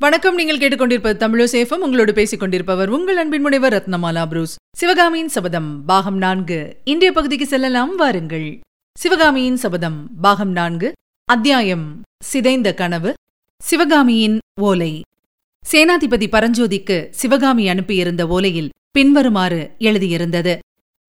வணக்கம். நீங்கள் கேட்டுக்கொண்டிருப்பது தமிழசேஃபம் உங்களோடு பேசிக் கொண்டிருப்பவர் உங்கள் அன்பின் முனைவர் ரத்னமாலா புரூஸ். சிவகாமியின் சபதம் பாகம் நான்கு. இன்றைய பகுதிக்கு செல்லலாம். வாருங்கள். சிவகாமியின் சபதம் பாகம் நான்கு. அத்தியாயம் சிதைந்த கனவு. சிவகாமியின் ஓலை. சேனாதிபதி பரஞ்சோதிக்கு சிவகாமி அனுப்பியிருந்த ஓலையில் பின்வருமாறு எழுதியிருந்தது.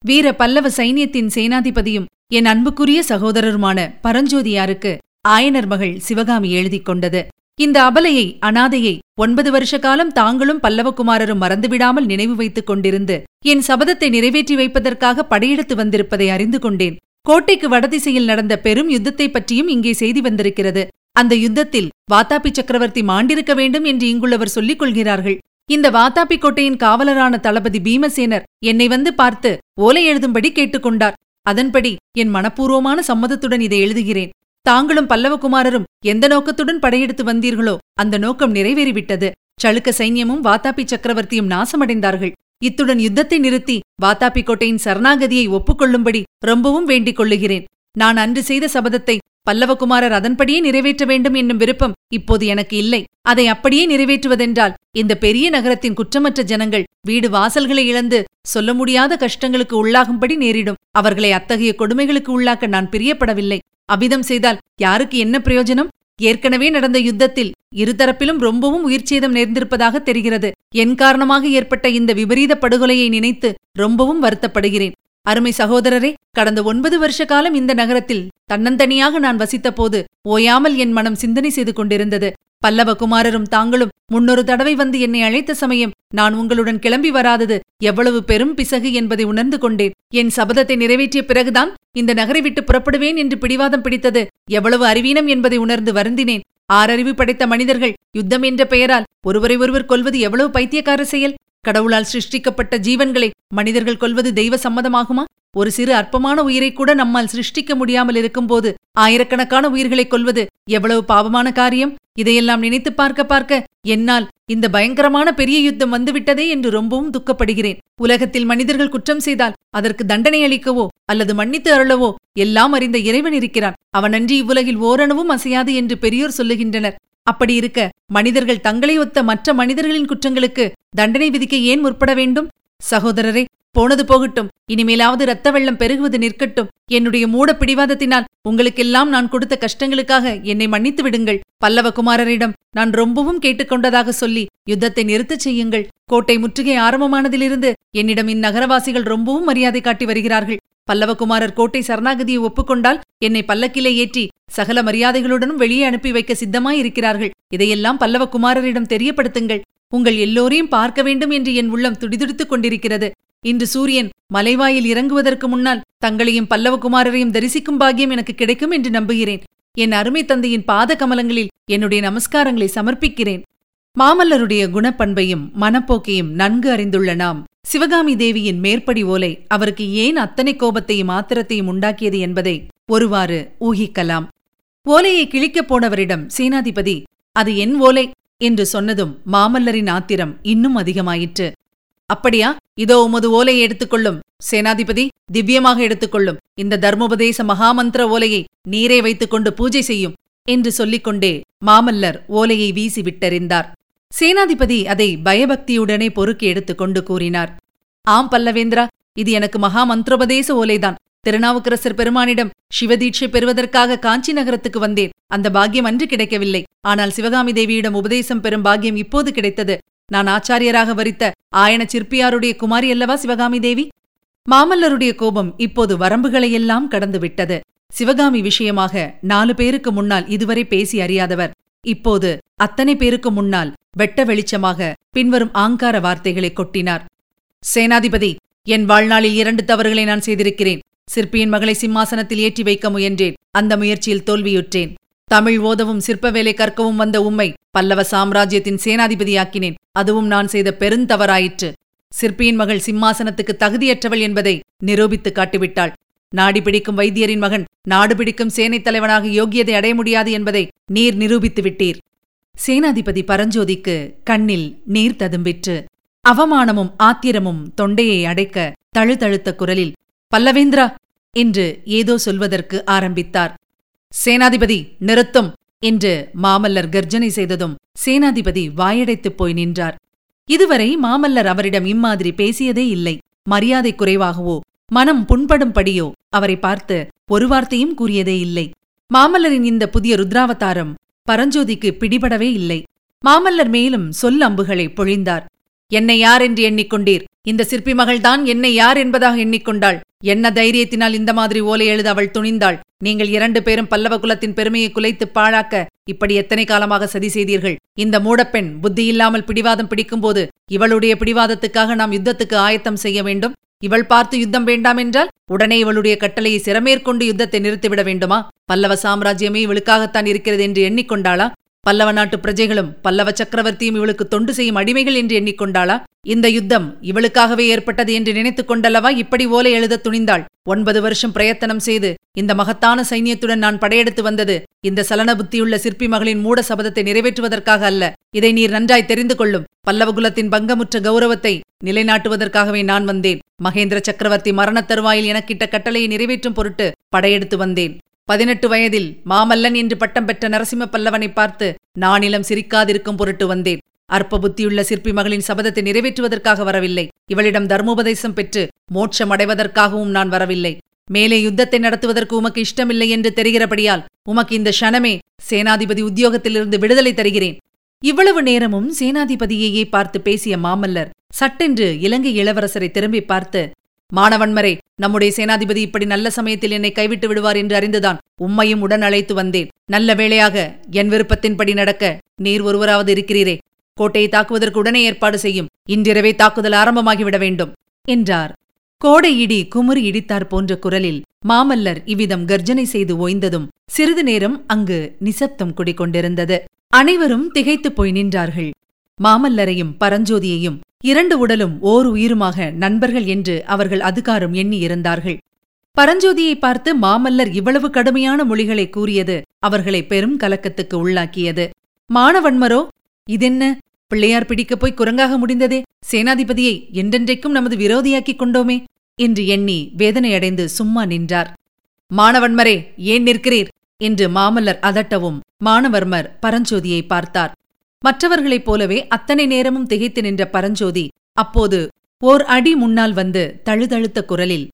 வீர பல்லவ சைனியத்தின் சேனாதிபதியும் என் அன்புக்குரிய சகோதரருமான பரஞ்சோதியாருக்கு ஆயனர் மகள் சிவகாமி எழுதிக் கொண்டது இந்த அபலையை அனாதையை ஒன்பது வருஷ காலம் தாங்களும் பல்லவகுமாரரும் மறந்துவிடாமல் நினைவு வைத்துக் கொண்டிருந்து என் சபதத்தை நிறைவேற்றி வைப்பதற்காக படையெடுத்து வந்திருப்பதை அறிந்து கொண்டேன். கோட்டைக்கு வடதிசையில் நடந்த பெரும் யுத்தத்தை பற்றியும் இங்கே செய்தி வந்திருக்கிறது. அந்த யுத்தத்தில் வாத்தாபி சக்கரவர்த்தி மாண்டிருக்க வேண்டும் என்று இங்குள்ளவர் சொல்லிக் கொள்கிறார்கள். இந்த வாத்தாபி கோட்டையின் காவலரான தளபதி பீமசேனர் என்னை வந்து பார்த்து ஓலை எழுதும்படி கேட்டுக்கொண்டார் அதன்படி என் மனப்பூர்வமான சம்மதத்துடன் இதை எழுதுகிறேன். தாங்களும் பல்லவகுமாரரும் எந்த நோக்கத்துடன் படையெடுத்து வந்தீர்களோ அந்த நோக்கம் நிறைவேறிவிட்டது. சளுக்க சைன்யமும் வாத்தாபி சக்கரவர்த்தியும் நாசமடைந்தார்கள். இத்துடன் யுத்தத்தை நிறுத்தி வாத்தாபி கோட்டையின் சரணாகதியை ஒப்புக்கொள்ளும்படி ரொம்பவும் வேண்டிக் கொள்ளுகிறேன். நான் அன்று செய்த சபதத்தை பல்லவகுமாரர் அதன்படியே நிறைவேற்ற வேண்டும் என்னும் விருப்பம் இப்போது எனக்கு இல்லை. அதை அப்படியே நிறைவேற்றுவதென்றால் இந்த பெரிய நகரத்தின் குற்றமற்ற ஜனங்கள் வீடு வாசல்களை இழந்து சொல்ல முடியாத கஷ்டங்களுக்கு உள்ளாகும்படி நேரிடும். அவர்களை அத்தகைய கொடுமைகளுக்கு உள்ளாக்க நான் பிரியப்படவில்லை. அபிதம் செய்தால் யாருக்கு என்ன பிரயோஜனம்? ஏற்கனவே நடந்த யுத்தத்தில் இருதரப்பிலும் ரொம்பவும் உயிர்ச்சேதம் நேர்ந்திருப்பதாக தெரிகிறது. என் காரணமாக ஏற்பட்ட இந்த விபரீத படுகொலையை நினைத்து ரொம்பவும் வருத்தப்படுகிறேன். அருமை சகோதரரே கடந்த ஒன்பது வருஷ காலம் இந்த நகரத்தில் தன்னந்தனியாக நான் வசித்தபோது ஓயாமல் என் மனம் சிந்தனை செய்து கொண்டிருந்தது. பல்லவ குமாரரும் தாங்களும் முன்னொரு தடவை வந்து என்னை அழைத்த சமயம் நான் உங்களுடன் கிளம்பி வராதது எவ்வளவு பெரும் பிசகு என்பதை உணர்ந்து கொண்டேன். என் சபதத்தை நிறைவேற்றிய பிறகுதான் இந்த நகரை விட்டு புறப்படுவேன் என்று பிடிவாதம் பிடித்தது எவ்வளவு அறிவீனம் என்பதை உணர்ந்து வருந்தினேன். ஆறறிவு படைத்த மனிதர்கள் யுத்தம் என்ற பெயரால் ஒருவரை ஒருவர் கொல்வது எவ்வளவு பைத்தியக்கார செயல்? கடவுளால் சிருஷ்டிக்கப்பட்ட ஜீவன்களை மனிதர்கள் கொல்வது தெய்வ சம்மதமாகுமா? ஒரு சிறு அற்பமான உயிரை கூட நம்மால் சிருஷ்டிக்க முடியாமல் இருக்கும்போது ஆயிரக்கணக்கான உயிர்களை கொல்வது எவ்வளவு பாவமான காரியம்? இதையெல்லாம் நினைத்து பார்க்க பார்க்க என்னால் இந்த பயங்கரமான பெரிய யுத்தம் வந்துவிட்டதே என்று ரொம்பவும் துக்கப்படுகிறேன். உலகத்தில் மனிதர்கள் குற்றம் செய்தால் அதற்கு தண்டனை அளிக்கவோ அல்லது மன்னித்து அருளவோ எல்லாம் அறிந்த இறைவன் இருக்கிறான். அவனன்றி இவ்வுலகில் ஓரணவும் அசையாது என்று பெரியோர் சொல்லுகின்றனர். அப்படி இருக்க மனிதர்கள் தங்களை ஒத்த மற்ற மனிதர்களின் குற்றங்களுக்கு தண்டனை விதிக்க ஏன் முற்பட வேண்டும்? சகோதரரே போனது போகட்டும். இனிமேலாவது ரத்த வெள்ளம் பெருகுவது நிற்கட்டும். என்னுடைய மூட பிடிவாதத்தினால் உங்களுக்கெல்லாம் நான் கொடுத்த கஷ்டங்களுக்காக என்னை மன்னித்து விடுங்கள். பல்லவகுமாரரிடம் நான் ரொம்பவும் கேட்டுக்கொண்டதாக சொல்லி யுத்தத்தை நிறுத்தச் செய்யுங்கள். கோட்டை முற்றுகை ஆரம்பமானதிலிருந்து என்னிடம் இந்நகரவாசிகள் ரொம்பவும் மரியாதை காட்டி வருகிறார்கள். பல்லவகுமாரர் கோட்டை சரணாகதியை ஒப்புக்கொண்டால் என்னை பல்லக்கிலே ஏற்றி சகல மரியாதைகளுடனும் வெளியே அனுப்பி வைக்க சித்தமாயிருக்கிறார்கள். இதையெல்லாம் பல்லவகுமாரரிடம் தெரியப்படுத்துங்கள். உங்கள் எல்லோரையும் பார்க்க வேண்டும் என்று என் உள்ளம் துடிதுடித்துக் கொண்டிருக்கிறது. இன்று சூரியன் மலைவாயில் இறங்குவதற்கு முன்னால் தங்களையும் பல்லவகுமாரரையும் தரிசிக்கும் பாக்கியம் எனக்கு கிடைக்கும் என்று நம்புகிறேன். என் அருமை தந்தையின் பாத கமலங்களில் என்னுடைய நமஸ்காரங்களை சமர்ப்பிக்கிறேன். மாமல்லருடைய குணப்பண்பையும் மனப்போக்கையும் நன்கு அறிந்துள்ள நாம் சிவகாமி தேவியின் மேற்படி ஓலை அவருக்கு ஏன் அத்தனை கோபத்தையும் ஆத்திரத்தையும் உண்டாக்கியது என்பதை ஒருவாறு ஊகிக்கலாம். ஓலையை கிழிக்கப் போனவரிடம் சேனாதிபதி அது என் ஓலை என்று சொன்னதும் மாமல்லரின் ஆத்திரம் இன்னும் அதிகமாயிற்று. அப்படியா? இதோ உமது ஓலையை எடுத்துக்கொள்ளும் சேனாதிபதி திவ்யமாக எடுத்துக்கொள்ளும் இந்த தர்மோபதேச மகாமந்திர ஓலையை நீரே வைத்துக்கொண்டு பூஜை செய்யும் என்று சொல்லிக்கொண்டே மாமல்லர் ஓலையை வீசி விட்டறிந்தார். சேனாதிபதி அதை பயபக்தியுடனே பொறுக்கி எடுத்துக்கொண்டு கூறினார். ஆம் பல்லவேந்திரா இது எனக்கு மகா மந்திரோபதேச ஓலைதான். திருநாவுக்கரசர் பெருமானிடம் சிவதீட்சை பெறுவதற்காக காஞ்சி நகரத்துக்கு வந்தேன். அந்த பாக்கியம் அன்று கிடைக்கவில்லை. ஆனால் சிவகாமி தேவியிடம் உபதேசம் பெறும் பாக்கியம் இப்போது கிடைத்தது. நான் ஆச்சாரியராக வரித்த ஆயன சிற்பியாருடைய குமாரி அல்லவா சிவகாமி தேவி? மாமல்லருடைய கோபம் இப்போது வரம்புகளையெல்லாம் கடந்துவிட்டது. சிவகாமி விஷயமாக நாலு பேருக்கு முன்னால் இதுவரை பேசி அறியாதவர். இப்போது அத்தனை பேருக்கு முன்னால் வெட்ட வெளிச்சமாக பின்வரும் ஆங்கார வார்த்தைகளை கொட்டினார். சேனாதிபதி என் வாழ்நாளில் இரண்டு தவறுகளை நான் செய்திருக்கிறேன். சிற்பியின் மகளை சிம்மாசனத்தில் ஏற்றி வைக்க முயன்றேன். அந்த முயற்சியில் தோல்வியுற்றேன். தமிழ் ஓதவும் சிற்ப வேலை கற்கவும் வந்த உம்மை பல்லவ சாம்ராஜ்யத்தின் சேனாதிபதியாக்கினேன். அதுவும் நான் செய்த பெருந்தவறாயிற்று சிற்பியின் மகள் சிம்மாசனத்துக்கு தகுதியற்றவள் என்பதை நிரூபித்து காட்டிவிட்டாள். நாடி பிடிக்கும் வைத்தியரின் மகன் நாடு பிடிக்கும் சேனைத் தலைவனாக யோகியதை அடைய முடியாது என்பதை நீர் நிரூபித்து விட்டீர் சேனாதிபதி பரஞ்சோதிக்கு கண்ணில் நீர் ததும்பிற்று. அவமானமும் ஆத்திரமும் தொண்டையை அடைக்க தழுதழுத்த குரலில் பல்லவேந்திரா! என்று ஏதோ சொல்வதற்கு ஆரம்பித்தார். சேனாதிபதி நிறுத்தும்! என்று மாமல்லர் கர்ஜனை செய்ததும் சேனாதிபதி வாயடைத்துப் போய் நின்றார். இதுவரை மாமல்லர் அவரிடம் இம்மாதிரி பேசியதே இல்லை. மரியாதை குறைவாகவோ மனம் புண்படும்படியோ அவரை பார்த்து ஒரு வார்த்தையும் கூறியதே இல்லை. மாமல்லரின் இந்த புதிய ருத்ராவதாரம் பரஞ்சோதிக்கு பிடிபடவே இல்லை. மாமல்லர் மேலும் சொல் அம்புகளை பொழிந்தார். என்னை யார் என்று எண்ணிக்கொண்டீர்? இந்த சிற்பி மகள்தான் என்னை யார் என்பதாக எண்ணிக்கொண்டாள். என்ன தைரியத்தினால் இந்த மாதிரி ஓலை எழுத அவள் துணிந்தாள். நீங்கள் இரண்டு பேரும் பல்லவ குலத்தின் பெருமையை குலைத்து பாழாக்க இப்படி எத்தனை காலமாக சதி செய்தீர்கள்? இந்த மூடப்பெண் புத்தியில்லாமல் பிடிவாதம் பிடிக்கும்போது இவளுடைய பிடிவாதத்துக்காக நாம் யுத்தத்துக்கு ஆயத்தம் செய்ய வேண்டும்? இவள் பார்த்து யுத்தம் வேண்டாம் என்றால் உடனே இவளுடைய கட்டளையை சிறமேற்கொண்டு யுத்தத்தை நிறுத்திவிட வேண்டுமா? பல்லவ சாம்ராஜ்யமே இவளுக்காகத்தான் இருக்கிறது என்று எண்ணிக்கொண்டாளா? பல்லவ நாட்டு பிரஜைகளும் பல்லவ சக்கரவர்த்தியும் இவளுக்கு தொண்டு செய்யும் அடிமைகள் என்று எண்ணிக்கொண்டாளா? இந்த யுத்தம் இவளுக்காகவே ஏற்பட்டது என்று நினைத்துக் கொண்டல்லவா? இப்படி ஓலை எழுத துணிந்தாள். ஒன்பது வருஷம் பிரயத்தனம் செய்து இந்த மகத்தான சைன்யத்துடன் நான் படையெடுத்து வந்தது இந்த சலன புத்தியுள்ள சிற்பி மகளின் மூட சபதத்தை நிறைவேற்றுவதற்காக அல்ல. இதை நீர் நன்றாய் தெரிந்து கொள்ளும் பல்லவகுலத்தின் பங்கமுற்ற கௌரவத்தை நிலைநாட்டுவதற்காகவே நான் வந்தேன். மகேந்திர சக்கரவர்த்தி மரணத் தருவாயில் எனக்கிட்ட கட்டளையை நிறைவேற்றும் பொருட்டு படையெடுத்து வந்தேன். பதினெட்டு வயதில் மாமல்லன் என்று பட்டம் பெற்ற நரசிம்ம பல்லவனை பார்த்து நானிலம் சிரிக்காதிருக்கும் பொருட்டு வந்தேன். அற்ப புத்தியுள்ள சிற்பி மகளின் சபதத்தை நிறைவேற்றுவதற்காக வரவில்லை. இவளிடம் தர்மோபதேசம் பெற்று மோட்சம் அடைவதற்காகவும் நான் வரவில்லை. மேலே யுத்தத்தை நடத்துவதற்கு உமக்கு இஷ்டமில்லை என்று தெரிகிறபடியால் உமக்கு இந்த க்ஷணமே சேனாதிபதி உத்தியோகத்திலிருந்து விடுதலை தருகிறேன். இவ்வளவு நேரமும் சேனாதிபதியையே பார்த்து பேசிய மாமல்லர் சட்டென்று இலங்கை இளவரசரை திரும்பி பார்த்து மாணவன்மரே நம்முடைய சேனாதிபதி இப்படி நல்ல சமயத்தில் என்னை கைவிட்டு விடுவார் என்று அறிந்துதான் உம்மையும் உடன் அழைத்து வந்தேன். நல்ல வேளையாக என் விருப்பத்தின்படி நடக்க நீர் ஒருவராவது இருக்கிறீரே. கோட்டையை தாக்குவதற்கு உடனே ஏற்பாடு செய்யும். இன்றிரவே தாக்குதல் ஆரம்பமாகிவிட வேண்டும் என்றார். கோடை இடி குமுறி இடித்தார் போன்ற குரலில் மாமல்லர் இவ்விதம் கர்ஜனை செய்து ஓய்ந்ததும் சிறிது நேரம் அங்கு நிசப்தம் குடிக்கொண்டிருந்தது. அனைவரும் திகைத்துப் போய் நின்றார்கள். மாமல்லரையும் பரஞ்சோதியையும் இரண்டு உடலும் ஓர் உயிருமாக நண்பர்கள் என்று அவர்கள் அதுகாரும் எண்ணியிருந்தார்கள் பரஞ்சோதியை பார்த்து மாமல்லர் இவ்வளவு கடுமையான மொழிகளை கூறியது அவர்களை பெரும் கலக்கத்துக்கு உள்ளாக்கியது. மானவன்மரோ இதென்ன? பிள்ளையார் பிடிக்கப் போய் குரங்காக முடிந்ததே. சேனாதிபதியை என்றென்றைக்கும் நமது விரோதியாக்கிக் கொண்டோமே என்று எண்ணி வேதனையடைந்து சும்மா நின்றார். மானவன்மரே ஏன் நிற்கிறீர்? என்று மாமல்லர் அதட்டவும் மானவர்மர் பரஞ்சோதியை பார்த்தார். மற்றவர்களைப் போலவே அத்தனை நேரமும் திகைத்து நின்ற பரஞ்சோதி அப்போது ஓர் அடி முன்னால் வந்து தழுதழுத்த குரலில்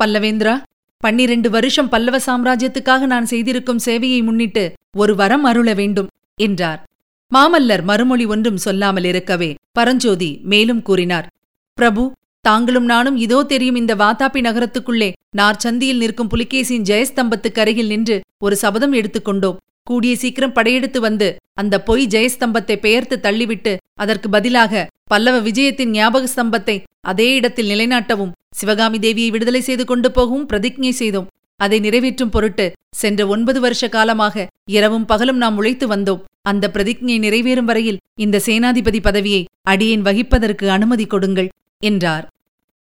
பல்லவேந்திரா பன்னிரண்டு வருஷம் பல்லவ சாம்ராஜ்யத்துக்காக நான் செய்திருக்கும் சேவையை முன்னிட்டு ஒரு வரம் அருள வேண்டும் என்றார். மாமல்லர் மறுமொழி ஒன்றும் சொல்லாமல் இருக்கவே பரஞ்சோதி மேலும் கூறினார் பிரபு தாங்களும் நானும் இதோ தெரியும் இந்த வாத்தாபி நகரத்துக்குள்ளே நார்ச்சந்தியில் நிற்கும் புலிகேசியின் ஜெயஸ்தம்பத்துக்கு அருகில் நின்று ஒரு சபதம் எடுத்துக்கொண்டோம் கூடிய சீக்கிரம் படையெடுத்து வந்து அந்த பொய் ஜெயஸ்தம்பத்தை பெயர்த்து தள்ளிவிட்டு அதற்கு பதிலாக பல்லவ விஜயத்தின் ஞாபக ஸ்தம்பத்தை அதே இடத்தில் நிலைநாட்டவும் சிவகாமி தேவியை விடுதலை செய்து கொண்டு போகவும் பிரதிஜை செய்தோம். அதை நிறைவேற்றும் பொருட்டு சென்ற ஒன்பது வருஷ காலமாக இரவும் பகலும் நாம் உழைத்து வந்தோம். அந்த பிரதிஜை நிறைவேறும் வரையில் இந்த சேனாதிபதி பதவியை அடியேன் வகிப்பதற்கு அனுமதி கொடுங்கள் என்றார்.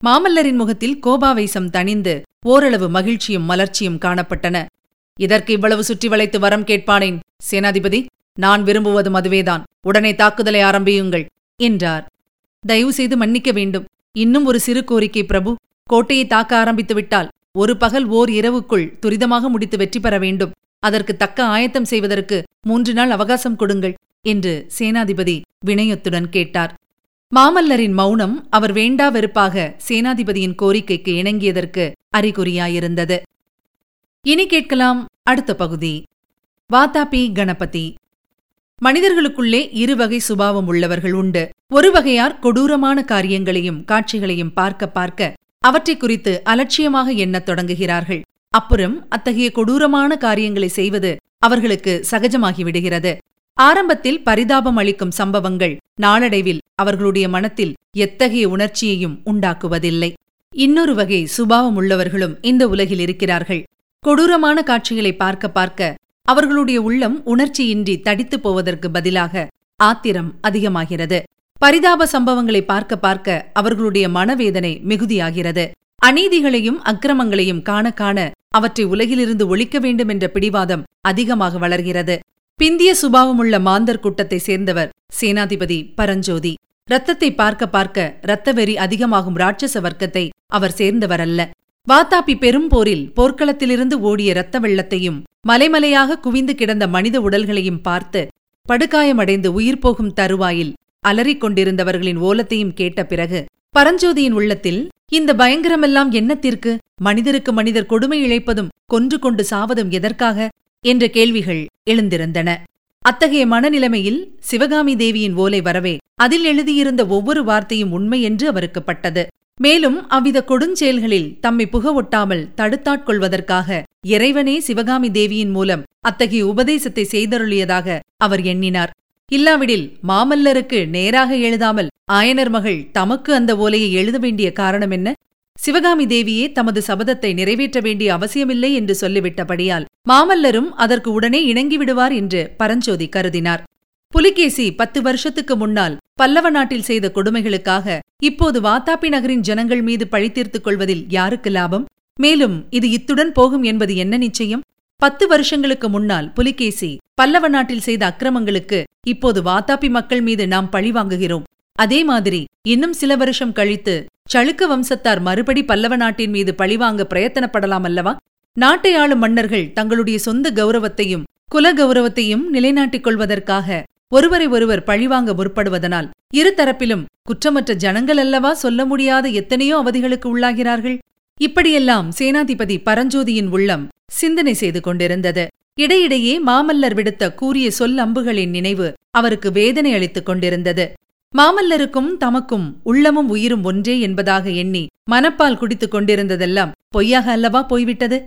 மாமல்லரின் முகத்தில் கோபாவேசம் தணிந்து ஓரளவு மகிழ்ச்சியும் மலர்ச்சியும் காணப்பட்டன. இதற்கு இவ்வளவு சுற்றி வளைத்து வரம் கேட்பானேன்? சேனாதிபதி நான் விரும்புவதும் அதுவேதான் உடனே தாக்குதலை ஆரம்பியுங்கள் என்றார். தயவு செய்து மன்னிக்க வேண்டும். இன்னும் ஒரு சிறு கோரிக்கை பிரபு. கோட்டையை தாக்க ஆரம்பித்துவிட்டால் ஒரு பகல் ஓர் இரவுக்குள் துரிதமாக முடித்து வெற்றி பெற வேண்டும். அதற்கு தக்க ஆயத்தம் செய்வதற்கு மூன்று நாள் அவகாசம் கொடுங்கள் என்று சேனாதிபதி வினயத்துடன் கேட்டார். மாமல்லரின் மௌனம் அவர் வேண்டா வெறுப்பாக சேனாதிபதியின் கோரிக்கைக்கு இணங்கியதற்கு அறிகுறியாயிருந்தது. இனி கேட்கலாம் அடுத்த பகுதி. வாதாபி கணபதி. மனிதர்களுக்குள்ளே இருவகை சுபாவம் உள்ளவர்கள் உண்டு. ஒரு வகையார் கொடூரமான காரியங்களையும் காட்சிகளையும் பார்க்க பார்க்க அவற்றை குறித்து அலட்சியமாக எண்ணத் தொடங்குகிறார்கள். அப்புறம் அத்தகைய கொடூரமான காரியங்களை செய்வது அவர்களுக்கு சகஜமாகிவிடுகிறது. ஆரம்பத்தில் பரிதாபம் அளிக்கும் சம்பவங்கள் நாளடைவில் அவர்களுடைய மனத்தில் எத்தகைய உணர்ச்சியையும் உண்டாக்குவதில்லை. இன்னொரு வகை சுபாவம் உள்ளவர்களும் இந்த உலகில் இருக்கிறார்கள். கொடூரமான காட்சிகளை பார்க்க பார்க்க அவர்களுடைய உள்ளம் உணர்ச்சியின்றி தடித்துப் போவதற்கு பதிலாக ஆத்திரம் அதிகமாகிறது. பரிதாப சம்பவங்களை பார்க்க பார்க்க அவர்களுடைய மனவேதனை மிகுதியாகிறது. அநீதிகளையும் அக்கிரமங்களையும் காண காண அவற்றை உலகிலிருந்து ஒழிக்க வேண்டும் என்ற பிடிவாதம் அதிகமாக வளர்கிறது. பிந்திய சுபாவமுள்ள மாந்தர் கூட்டத்தை சேர்ந்தவர் சேனாதிபதி பரஞ்சோதி. ரத்தத்தை பார்க்க பார்க்க இரத்தவெறி அதிகமாகும் ராட்சச வர்க்கத்தை அவர் சேர்ந்தவரல்ல. அல்ல பெரும் போரில் போர்க்களத்திலிருந்து ஓடிய இரத்த வெள்ளத்தையும் மலைமலையாக குவிந்து கிடந்த மனித உடல்களையும் பார்த்து படுகாயமடைந்து உயிர் போகும் தருவாயில் அலறிக் கொண்டிருந்தவர்களின் ஓலத்தையும் கேட்ட பிறகு பரஞ்சோதியின் உள்ளத்தில் இந்த பயங்கரமெல்லாம் என்னத்திற்கு? மனிதருக்கு மனிதர் கொடுமை இழைப்பதும் கொன்று கொண்டு சாவதும் எதற்காக? என்ற கேள்விகள் எழுந்திருந்தன. அத்தகைய மனநிலைமையில் சிவகாமி தேவியின் ஓலை வரவே அதில் எழுதியிருந்த ஒவ்வொரு வார்த்தையும் உண்மை என்று அவருக்கு பட்டது. மேலும் அவ்வித கொடுஞ்செயல்களில் தம்மை புக ஒட்டாமல் தடுத்தாட்கொள்வதற்காக இறைவனே சிவகாமி தேவியின் மூலம் அத்தகைய உபதேசத்தை செய்தருளியதாக அவர் எண்ணினார். இல்லாவிடில் மாமல்லருக்கு நேராக எழுதாமல் ஆயனர் மகள் தமக்கு அந்த ஓலையை எழுத வேண்டிய காரணம் என்ன? சிவகாமி தேவியே தமது சபதத்தை நிறைவேற்ற வேண்டிய அவசியமில்லை என்று சொல்லிவிட்டபடியால் மாமல்லரும் அதற்கு உடனே இணங்கிவிடுவார் என்று பரஞ்சோதி கருதினார். புலிகேசி பத்து வருஷத்துக்கு முன்னால் பல்லவ நாட்டில் செய்த கொடுமைகளுக்காக இப்போது வாத்தாப்பி நகரின் ஜனங்கள் மீது பழித்தீர்த்துக் கொள்வதில் யாருக்கு லாபம்? மேலும் இது இத்துடன் போகும் என்பது என்ன நிச்சயம்? பத்து வருஷங்களுக்கு முன்னால் புலிகேசி பல்லவ நாட்டில் செய்த அக்கிரமங்களுக்கு இப்போது வாத்தாப்பி மக்கள் மீது நாம் பழி வாங்குகிறோம். அதே மாதிரி இன்னும் சில வருஷம் கழித்து சளுக்க வம்சத்தார் மறுபடி பல்லவ நாட்டின் மீது பழிவாங்க பிரயத்தனப்படலாம் அல்லவா? நாட்டை ஆளும் மன்னர்கள் தங்களுடைய சொந்த கௌரவத்தையும் குல கௌரவத்தையும் நிலைநாட்டிக் கொள்வதற்காக ஒருவரை ஒருவர் பழிவாங்க முற்படுவதனால் இரு தரப்பிலும் குற்றமற்ற ஜனங்கள் அல்லவா சொல்ல முடியாத எத்தனையோ அவதிகளுக்கு உள்ளாகிறார்கள். இப்படியெல்லாம் சேனாதிபதி பரஞ்சோதியின் உள்ளம் சிந்தனை செய்து கொண்டிருந்தது. இடையிடையே மாமல்லர் விடுத்த கூறிய சொல் அம்புகளின் நினைவு அவருக்கு வேதனை அளித்துக் கொண்டிருந்தது. மாமல்லருக்கும் தமக்கும் உள்ளமும் உயிரும் ஒன்றே என்பதாக எண்ணி மனப்பால் குடித்துக் கொண்டிருந்ததெல்லாம் பொய்யாக அல்லவா போய்விட்டது?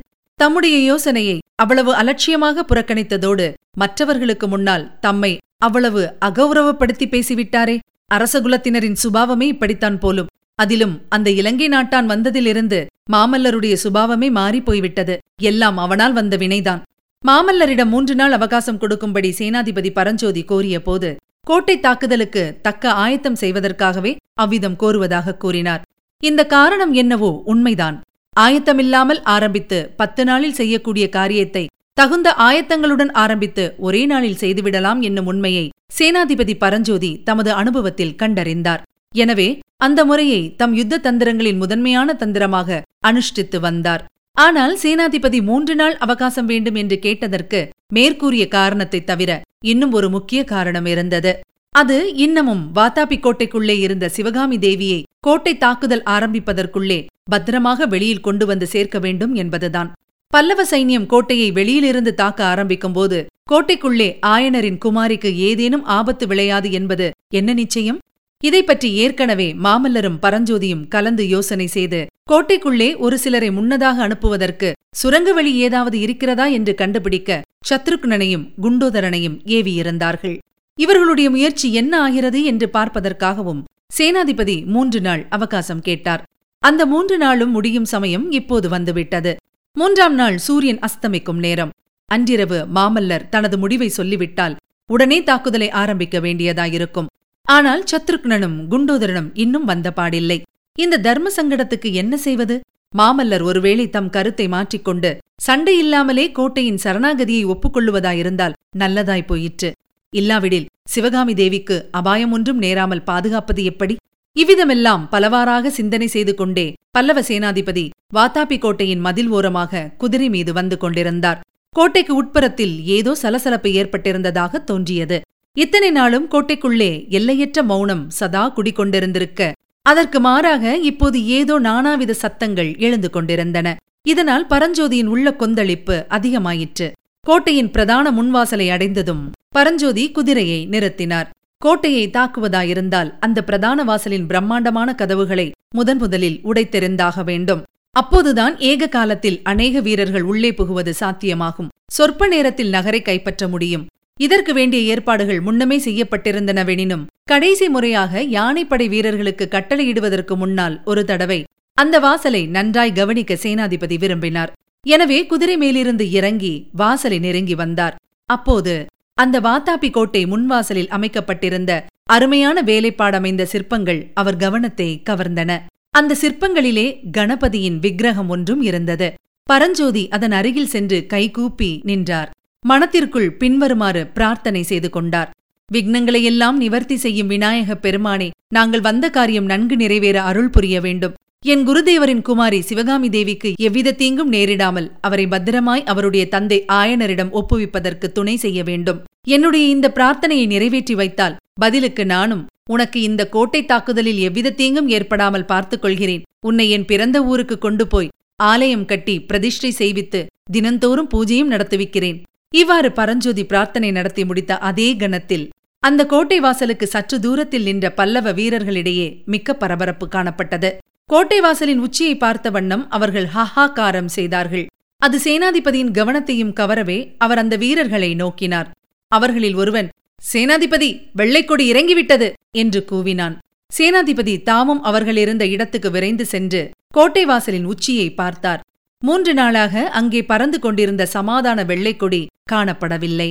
தம்முடைய யோசனையை அவ்வளவு அலட்சியமாக புறக்கணித்ததோடு மற்றவர்களுக்கு முன்னால் தம்மை அவ்வளவு அகௌரவப்படுத்தி பேசிவிட்டாரே? அரசகுலத்தினரின் சுபாவமே இப்படித்தான் போலும். அதிலும் அந்த இலங்கை நாட்டான் வந்ததிலிருந்து மாமல்லருடைய சுபாவமே மாறிப் போய்விட்டது. எல்லாம் அவனால் வந்த வினைதான். மாமல்லரிடம் மூன்று நாள் அவகாசம் கொடுக்கும்படி சேனாதிபதி பரஞ்சோதி கோரிய போது கோட்டை தாக்குதலுக்கு தக்க ஆயத்தம் செய்வதற்காகவே அவ்விதம் கோருவதாக கூறினார். இந்த காரணம் என்னவோ உண்மைதான். ஆயத்தமில்லாமல் ஆரம்பித்து பத்து நாளில் செய்யக்கூடிய காரியத்தை தகுந்த ஆயத்தங்களுடன் ஆரம்பித்து ஒரே நாளில் செய்துவிடலாம் என்னும் உண்மையை சேனாதிபதி பரஞ்சோதி தமது அனுபவத்தில் கண்டறிந்தார். எனவே அந்த முறையை தம் யுத்த தந்திரங்களின் முதன்மையான தந்திரமாக அனுஷ்டித்து வந்தார். ஆனால் சேனாதிபதி மூன்று நாள் அவகாசம் வேண்டும் என்று கேட்டதற்கு மேற்கூறிய காரணத்தைத் தவிர இன்னும் ஒரு முக்கிய காரணம் இருந்தது. அது இன்னமும் வாத்தாபி கோட்டைக்குள்ளே இருந்த சிவகாமி தேவியை கோட்டை தாக்குதல் ஆரம்பிப்பதற்குள்ளே பத்திரமாக வெளியில் கொண்டு வந்து சேர்க்க வேண்டும் என்பதுதான். பல்லவ சைன்யம் கோட்டையை வெளியிலிருந்து தாக்க ஆரம்பிக்கும்போது கோட்டைக்குள்ளே ஆயனரின் குமாரிக்கு ஏதேனும் ஆபத்து விளையாது என்பது என்ன நிச்சயம்? இதை பற்றி ஏற்கனவே மாமல்லரும் பரஞ்சோதியும் கலந்து யோசனை செய்து கோட்டைக்குள்ளே ஒரு சிலரை முன்னதாக அனுப்புவதற்கு சுரங்க வழி ஏதாவது இருக்கிறதா என்று கண்டுபிடிக்க சத்ருக்னனையும் குண்டோதரனையும் ஏவியிருந்தார்கள். இவர்களுடைய முயற்சி என்ன ஆகிறது என்று பார்ப்பதற்காகவும் சேனாதிபதி மூன்று நாள் அவகாசம் கேட்டார். அந்த மூன்று நாளும் முடியும் சமயம் இப்போது வந்துவிட்டது. மூன்றாம் நாள் சூரியன் அஸ்தமிக்கும் நேரம். அன்றிரவு மாமல்லர் தனது முடிவை சொல்லிவிட்டால் உடனே தாக்குதலை ஆரம்பிக்க வேண்டியதாயிருக்கும். ஆனால் சத்ருக்னனும் குண்டோதரனும் இன்னும் வந்த பாடில்லை. இந்த தர்ம சங்கடத்துக்கு என்ன செய்வது? மாமல்லர் ஒருவேளை தம் கருத்தை மாற்றிக்கொண்டு சண்டை இல்லாமலே கோட்டையின் சரணாகதியை ஒப்புக்கொள்ளுவதாயிருந்தால் நல்லதாய் போயிற்று. இல்லாவிடில் சிவகாமி தேவிக்கு அபாயம் ஒன்றும் நேராமல் பாதுகாப்பது எப்படி? இவ்விதமெல்லாம் பலவாறாக சிந்தனை செய்து கொண்டே பல்லவ சேனாதிபதி வாத்தாபி கோட்டையின் மதில் ஓரமாக குதிரை மீது வந்து கொண்டிருந்தார். கோட்டைக்கு உட்புறத்தில் ஏதோ சலசலப்பு ஏற்பட்டிருந்ததாக தோன்றியது. இத்தனை நாளும் கோட்டைக்குள்ளே எல்லையற்ற மௌனம் சதா குடிக்கொண்டிருந்திருக்க அதற்கு மாறாக இப்போது ஏதோ நானாவித சத்தங்கள் எழுந்து கொண்டிருந்தன. இதனால் பரஞ்சோதியின் உள்ள கொந்தளிப்பு அதிகமாயிற்று. கோட்டையின் பிரதான முன்வாசலை அடைந்ததும் பரஞ்சோதி குதிரையை நிறுத்தினார். கோட்டையை தாக்குவதாயிருந்தால் அந்த பிரதான வாசலின் பிரம்மாண்டமான கதவுகளை முதன் முதலில் உடைத்தெறிந்தாக வேண்டும். அப்போதுதான் ஏக காலத்தில் அநேக வீரர்கள் உள்ளே புகுவது சாத்தியமாகும். சொற்ப நேரத்தில் நகரை கைப்பற்ற முடியும். இதற்கு வேண்டிய ஏற்பாடுகள் முன்னமே செய்யப்பட்டிருந்தனவெனினும் கடைசி முறையாக யானைப்படை வீரர்களுக்கு கட்டளையிடுவதற்கு முன்னால் ஒரு தடவை அந்த வாசலை நன்றாய் கவனிக்க சேனாதிபதி விரும்பினார். எனவே குதிரை மேலிருந்து இறங்கி வாசலை நெருங்கி வந்தார். அப்போது அந்த வாத்தாப்பி கோட்டை முன்வாசலில் அமைக்கப்பட்டிருந்த அருமையான வேலைப்பாடமைந்த சிற்பங்கள் அவர் கவனத்தை கவர்ந்தன. அந்த சிற்பங்களிலே கணபதியின் விக்கிரகம் ஒன்றும் இருந்தது. பரஞ்சோதி அதன் அருகில் சென்று கைகூப்பி நின்றார். மனத்திற்குள் பின்வருமாறு பிரார்த்தனை செய்து கொண்டார். விக்னங்களையெல்லாம் நிவர்த்தி செய்யும் விநாயகப் பெருமானே நாங்கள் வந்த காரியம் நன்கு நிறைவேற அருள் புரிய வேண்டும். என் குருதேவரின் குமாரி சிவகாமி தேவிக்கு எவ்வித தீங்கும் நேரிடாமல் அவரை பத்திரமாய் அவருடைய தந்தை ஆயனரிடம் ஒப்புவிப்பதற்கு துணை செய்ய வேண்டும். என்னுடைய இந்த பிரார்த்தனையை நிறைவேற்றி வைத்தால் பதிலுக்கு நானும் உனக்கு இந்த கோட்டை தாக்குதலில் எவ்வித தீங்கும் ஏற்படாமல் பார்த்துக் கொள்கிறேன். உன்னை என் பிறந்த ஊருக்கு கொண்டு போய் ஆலயம் கட்டி பிரதிஷ்டை செய்வித்து தினந்தோறும் பூஜையும் நடத்துவிக்கிறேன். இவ்வாறு பரஞ்சோதி பிரார்த்தனை நடத்தி முடித்த அதே கணத்தில் அந்த கோட்டை வாசலுக்கு சற்று தூரத்தில் நின்ற பல்லவ வீரர்களிடையே மிக்க பரபரப்பு காணப்பட்டது. கோட்டை வாசலின் உச்சியை பார்த்த வண்ணம் அவர்கள் ஹஹாக்காரம் செய்தார்கள். அது சேனாதிபதியின் கவனத்தையும் கவரவே அவர் அந்த வீரர்களை நோக்கினார். அவர்களில் ஒருவன் சேனாதிபதி வெள்ளைக்கொடி இறங்கிவிட்டது! என்று கூவினான். சேனாதிபதி தாமும் அவர்கள் இருந்த இடத்துக்கு விரைந்து சென்று கோட்டை வாசலின் உச்சியை பார்த்தார். மூன்று நாளாக அங்கே பறந்து கொண்டிருந்த சமாதான வெள்ளைக்கொடி காணப்படவில்லை.